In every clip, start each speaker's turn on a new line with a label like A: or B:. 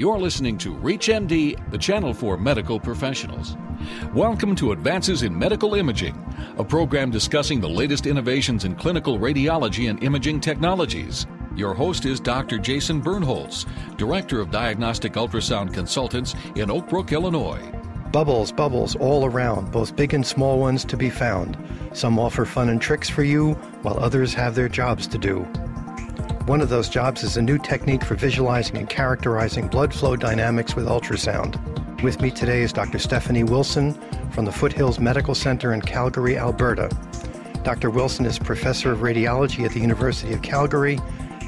A: You're listening to ReachMD, the channel for medical professionals. Welcome to Advances in Medical Imaging, a program discussing the latest innovations in clinical radiology and imaging technologies. Your host is Dr. Jason Birnholz, Director of Diagnostic Ultrasound Consultants in Oak Brook, Illinois.
B: Bubbles, bubbles all around, both big and small ones to be found. Some offer fun and tricks for you, while others have their jobs to do. One of those jobs is a new technique for visualizing and characterizing blood flow dynamics with ultrasound. With me today is Dr. Stephanie Wilson from the Foothills Medical Center in Calgary, Alberta. Dr. Wilson is professor of radiology at the University of Calgary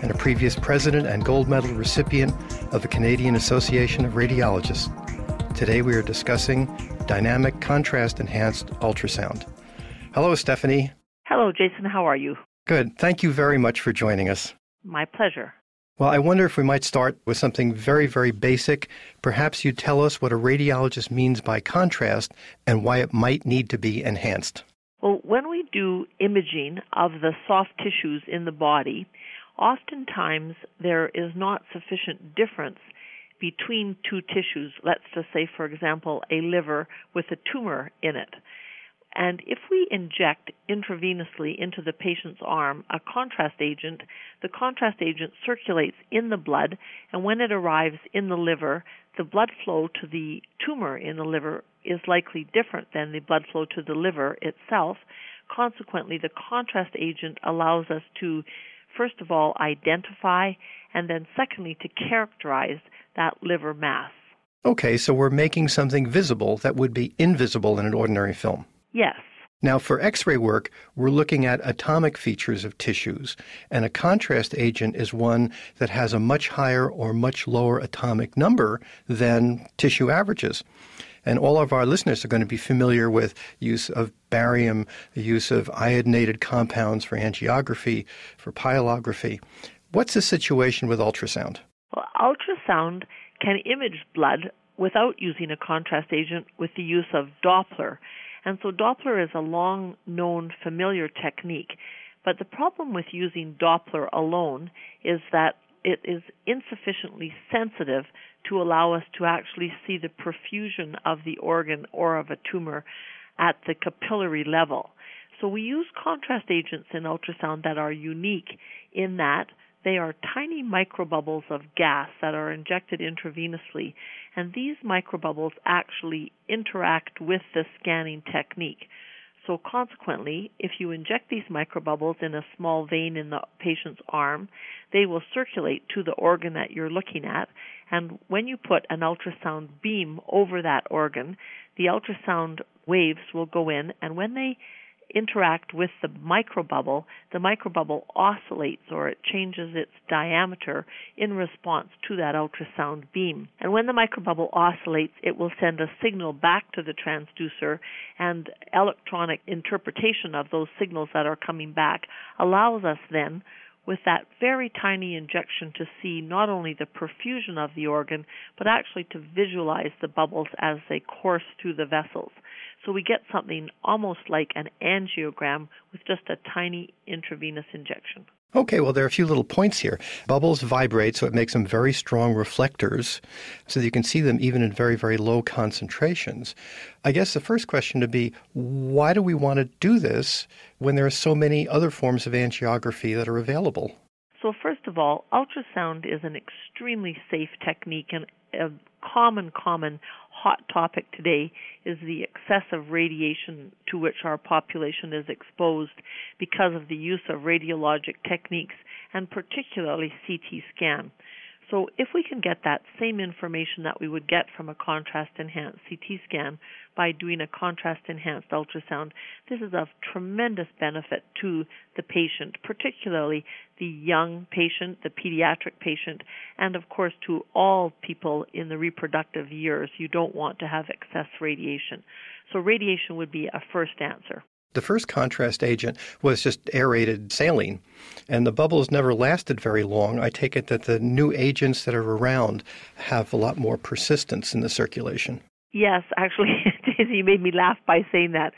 B: and a previous president and gold medal recipient of the Canadian Association of Radiologists. Today we are discussing dynamic contrast enhanced ultrasound. Hello, Stephanie.
C: Hello, Jason. How are you?
B: Good. Thank you very much for joining us.
C: My pleasure.
B: Well, I wonder if we might start with something very, very basic. Perhaps you tell us what a radiologist means by contrast and why it might need to be enhanced.
C: Well, when we do imaging of the soft tissues in the body, oftentimes there is not sufficient difference between two tissues. Let's just say, for example, a liver with a tumor in it. And if we inject intravenously into the patient's arm a contrast agent, the contrast agent circulates in the blood, and when it arrives in the liver, the blood flow to the tumor in the liver is likely different than the blood flow to the liver itself. Consequently, the contrast agent allows us to, first of all, identify, and then secondly, to characterize that liver mass.
B: Okay, so we're making something visible that would be invisible in an ordinary film.
C: Yes.
B: Now, for X ray work, we're looking at atomic features of tissues, and a contrast agent is one that has a much higher or much lower atomic number than tissue averages. And all of our listeners are going to be familiar with use of barium, the use of iodinated compounds for angiography, for pyelography. What's the situation with ultrasound?
C: Well, ultrasound can image blood without using a contrast agent with the use of Doppler. And so Doppler is a long known familiar technique. But the problem with using Doppler alone is that it is insufficiently sensitive to allow us to actually see the perfusion of the organ or of a tumor at the capillary level. So we use contrast agents in ultrasound that are unique in that they are tiny microbubbles of gas that are injected intravenously, and these microbubbles actually interact with the scanning technique. So consequently, if you inject these microbubbles in a small vein in the patient's arm, they will circulate to the organ that you're looking at, and when you put an ultrasound beam over that organ, the ultrasound waves will go in, and when they interact with the microbubble, the microbubble oscillates or it changes its diameter in response to that ultrasound beam. And when the microbubble oscillates, it will send a signal back to the transducer, and electronic interpretation of those signals that are coming back allows us then with that very tiny injection to see not only the perfusion of the organ, but actually to visualize the bubbles as they course through the vessels. So we get something almost like an angiogram with just a tiny intravenous injection.
B: Okay, well, there are a few little points here. Bubbles vibrate, so it makes them very strong reflectors, so that you can see them even in very, very low concentrations. I guess the first question to be why do we want to do this when there are so many other forms of angiography that are available?
C: So, first of all, ultrasound is an extremely safe technique and a common, common hot topic today is the excessive radiation to which our population is exposed because of the use of radiologic techniques and particularly CT scan. So if we can get that same information that we would get from a contrast enhanced CT scan by doing a contrast enhanced ultrasound, this is of tremendous benefit to the patient, particularly the young patient, the pediatric patient, and of course to all people in the reproductive years. You don't want to have excess radiation. So radiation would be a first answer.
B: The first contrast agent was just aerated saline, and the bubbles never lasted very long. I take it that the new agents that are around have a lot more persistence in the circulation.
C: Yes, actually, Daisy, you made me laugh by saying that.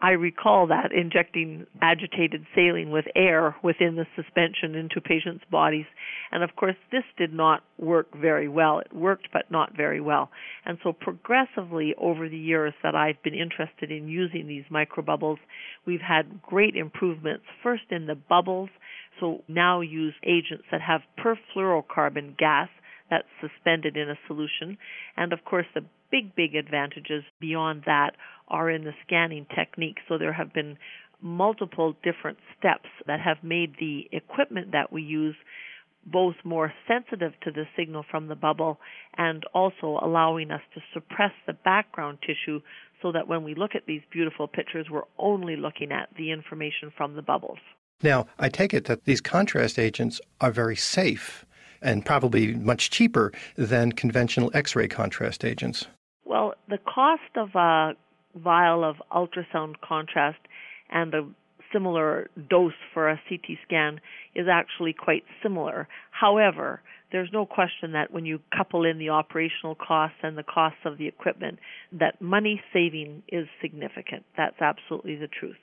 C: I recall that injecting agitated saline with air within the suspension into patients' bodies. And of course, this did not work very well. It worked, but not very well. And so, progressively over the years that I've been interested in using these microbubbles, we've had great improvements. First in the bubbles, so now use agents that have perfluorocarbon gas that's suspended in a solution. And of course, the big, big advantages beyond that are in the scanning technique. So there have been multiple different steps that have made the equipment that we use both more sensitive to the signal from the bubble and also allowing us to suppress the background tissue so that when we look at these beautiful pictures, we're only looking at the information from the bubbles.
B: Now, I take it that these contrast agents are very safe and probably much cheaper than conventional X ray contrast agents.
C: Well, the cost of a vial of ultrasound contrast and a similar dose for a CT scan is actually quite similar. However, there's no question that when you couple in the operational costs and the costs of the equipment, that money saving is significant. That's absolutely the truth.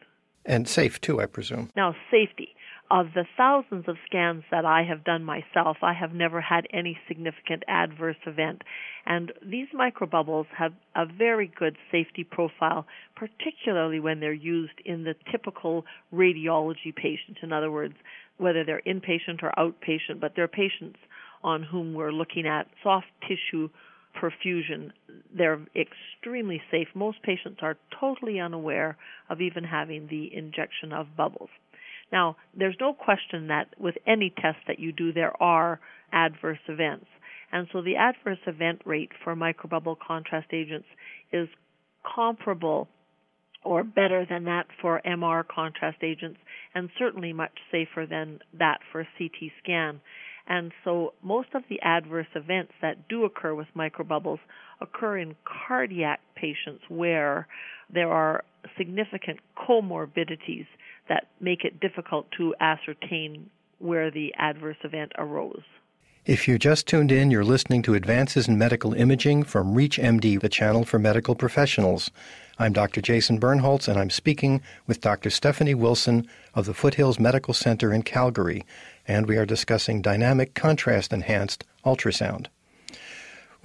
B: And safe too, I presume.
C: Now, safety. Of the thousands of scans that I have done myself, I have never had any significant adverse event. And these microbubbles have a very good safety profile, particularly when they're used in the typical radiology patient. In other words, whether they're inpatient or outpatient, but they're patients on whom we're looking at soft tissue perfusion. They're extremely safe. Most patients are totally unaware of even having the injection of bubbles. Now, there's no question that with any test that you do, there are adverse events. And so the adverse event rate for microbubble contrast agents is comparable or better than that for MR contrast agents, and certainly much safer than that for CT scan. And so most of the adverse events that do occur with microbubbles occur in cardiac patients where there are significant comorbidities that make it difficult to ascertain where the adverse event arose.
B: If you just tuned in, you're listening to Advances in Medical Imaging from ReachMD, the channel for medical professionals. I'm Dr. Jason Birnholz, and I'm speaking with Dr. Stephanie Wilson of the Foothills Medical Center in Calgary, and we are discussing dynamic contrast enhanced ultrasound.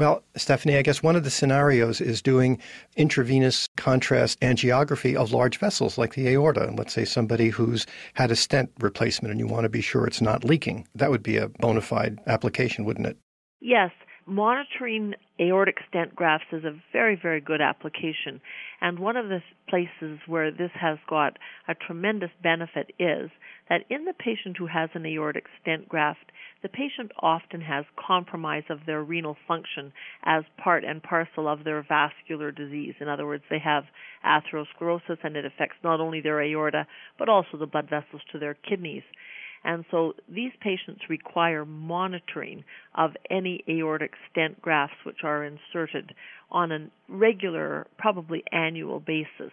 B: Well, Stephanie, I guess one of the scenarios is doing intravenous contrast angiography of large vessels like the aorta. And Let's say somebody who's had a stent replacement and you want to be sure it's not leaking. That would be a bona fide application, wouldn't it?
C: Yes. Monitoring aortic stent grafts is a very, very good application. And one of the places where this has got a tremendous benefit is that in the patient who has an aortic stent graft, the patient often has compromise of their renal function as part and parcel of their vascular disease. In other words, they have atherosclerosis and it affects not only their aorta but also the blood vessels to their kidneys. And so these patients require monitoring of any aortic stent grafts which are inserted on a regular, probably annual basis.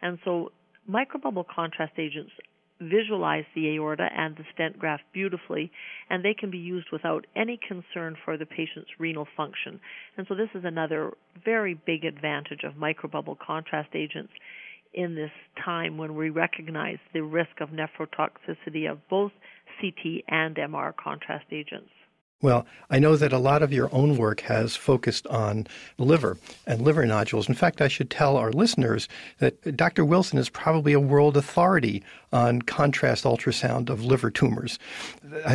C: And so microbubble contrast agents visualize the aorta and the stent graft beautifully, and they can be used without any concern for the patient's renal function. And so, this is another very big advantage of microbubble contrast agents in this time when we recognize the risk of nephrotoxicity of both CT and MR contrast agents.
B: Well, I know that a lot of your own work has focused on liver and liver nodules. In fact, I should tell our listeners that Dr. Wilson is probably a world authority on contrast ultrasound of liver tumors.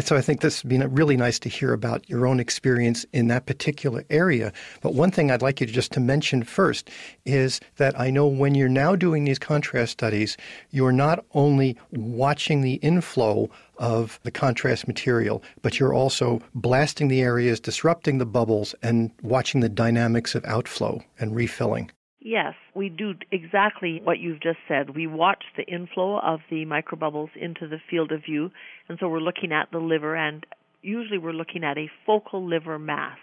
B: So I think this would be really nice to hear about your own experience in that particular area. But one thing I'd like you to just to mention first is that I know when you're now doing these contrast studies, you're not only watching the inflow of the contrast material, but you're also blasting the areas, disrupting the bubbles, and watching the dynamics of outflow and refilling.
C: Yes, we do exactly what you've just said. We watch the inflow of the microbubbles into the field of view, and so we're looking at the liver, and usually we're looking at a focal liver mass.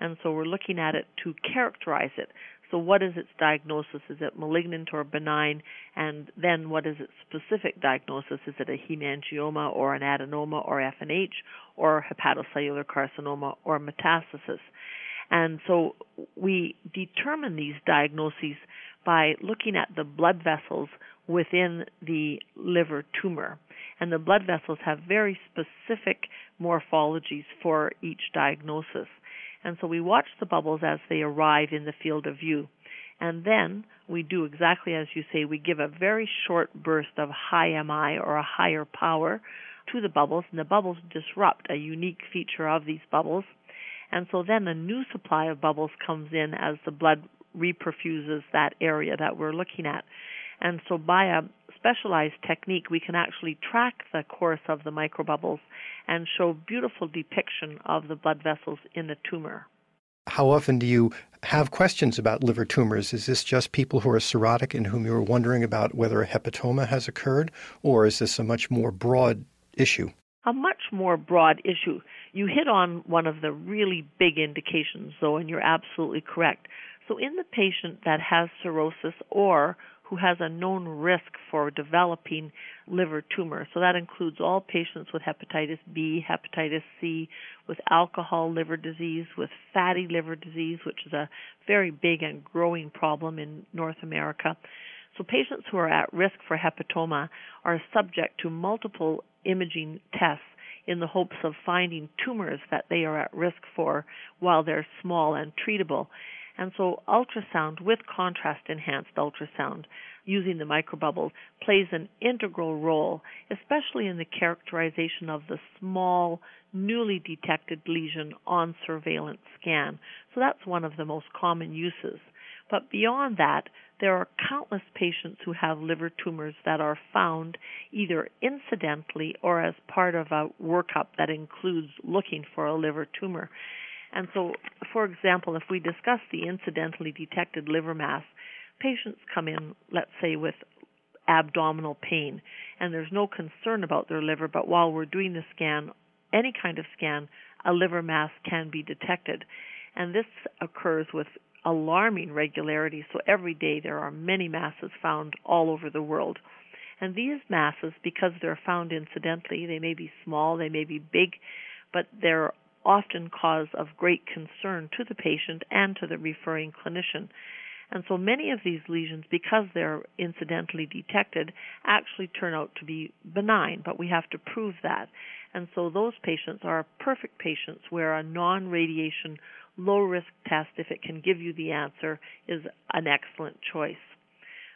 C: And so we're looking at it to characterize it. So, what is its diagnosis? Is it malignant or benign? And then, what is its specific diagnosis? Is it a hemangioma or an adenoma or FNH or hepatocellular carcinoma or metastasis? And so, we determine these diagnoses by looking at the blood vessels within the liver tumor. And the blood vessels have very specific morphologies for each diagnosis. And so we watch the bubbles as they arrive in the field of view. And then we do exactly as you say, we give a very short burst of high MI or a higher power to the bubbles, and the bubbles disrupt a unique feature of these bubbles. And so then a new supply of bubbles comes in as the blood reperfuses that area that we're looking at. And so by a specialized technique, we can actually track the course of the microbubbles and show beautiful depiction of the blood vessels in the tumor.
B: How often do you have questions about liver tumors? Is this just people who are cirrhotic and whom you're wondering about whether a hepatoma has occurred, or is this a much more broad issue?
C: A much more broad issue. You hit on one of the really big indications, though, and you're absolutely correct. So, in the patient that has cirrhosis or who has a known risk for developing liver tumor. So that includes all patients with hepatitis B, hepatitis C, with alcohol liver disease, with fatty liver disease, which is a very big and growing problem in North America. So patients who are at risk for hepatoma are subject to multiple imaging tests in the hopes of finding tumors that they are at risk for while they're small and treatable. And so ultrasound with contrast enhanced ultrasound using the microbubble plays an integral role, especially in the characterization of the small, newly detected lesion on surveillance scan. So that's one of the most common uses. But beyond that, there are countless patients who have liver tumors that are found either incidentally or as part of a workup that includes looking for a liver tumor. And so, for example, if we discuss the incidentally detected liver mass, patients come in, let's say, with abdominal pain, and there's no concern about their liver, but while we're doing the scan, any kind of scan, a liver mass can be detected. And this occurs with alarming regularity, so every day there are many masses found all over the world. And these masses, because they're found incidentally, they may be small, they may be big, but they're often cause of great concern to the patient and to the referring clinician. And so many of these lesions, because they're incidentally detected, actually turn out to be benign, but we have to prove that. And so those patients are perfect patients where a non radiation, low risk test, if it can give you the answer, is an excellent choice.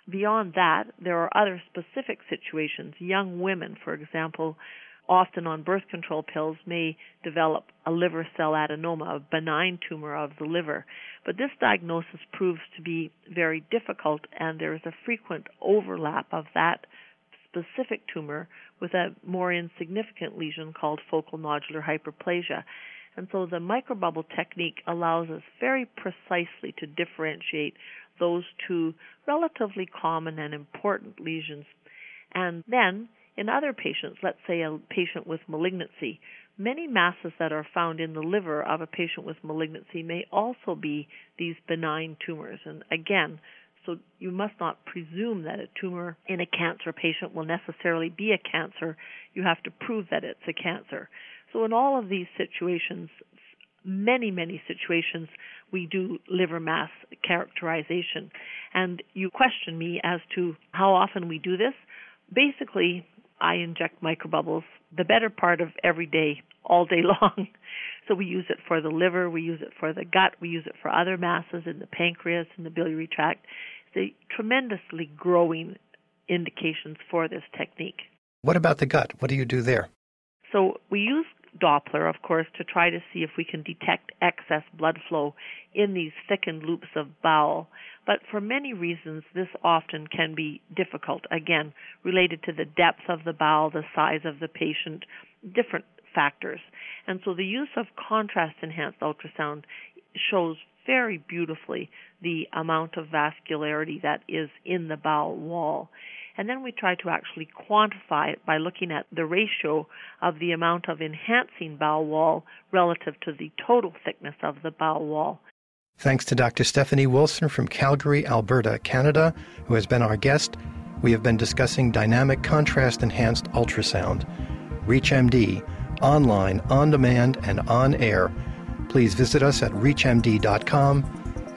C: Beyond that, there are other specific situations. Young women, for example, often on birth control pills may develop a liver cell adenoma, a benign tumor of the liver. But this diagnosis proves to be very difficult, and there is a frequent overlap of that specific tumor with a more insignificant lesion called focal nodular hyperplasia. And so the microbubble technique allows us very precisely to differentiate those two relatively common and important lesions. And then in other patients, let's say a patient with malignancy, many masses that are found in the liver of a patient with malignancy may also be these benign tumors. And again, so you must not presume that a tumor in a cancer patient will necessarily be a cancer. You have to prove that it's a cancer. So in all of these situations, many, many situations, we do liver mass characterization. And you question me as to how often we do this. Basically, I inject microbubbles the better part of every day, all day long. So we use it for the liver, we use it for the gut, we use it for other masses in the pancreas and the biliary tract. It's a tremendously growing indications for this technique.
B: What about the gut? What do you do there?
C: So we use Doppler, of course, to try to see if we can detect excess blood flow in these thickened loops of bowel. But for many reasons, this often can be difficult, again, related to the depth of the bowel, the size of the patient, different factors. And so the use of contrast enhanced ultrasound shows very beautifully the amount of vascularity that is in the bowel wall. And then we try to actually quantify it by looking at the ratio of the amount of enhancing bowel wall relative to the total thickness of the bowel wall.
B: Thanks to Dr. Stephanie Wilson from Calgary, Alberta, Canada, who has been our guest. We have been discussing dynamic contrast enhanced ultrasound. ReachMD, online, on demand, and on air. Please visit us at reachmd.com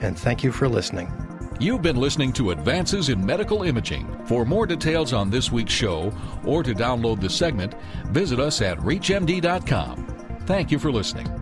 B: and thank you for listening.
A: You've been listening to Advances in Medical Imaging. For more details on this week's show or to download the segment, visit us at ReachMD.com. Thank you for listening.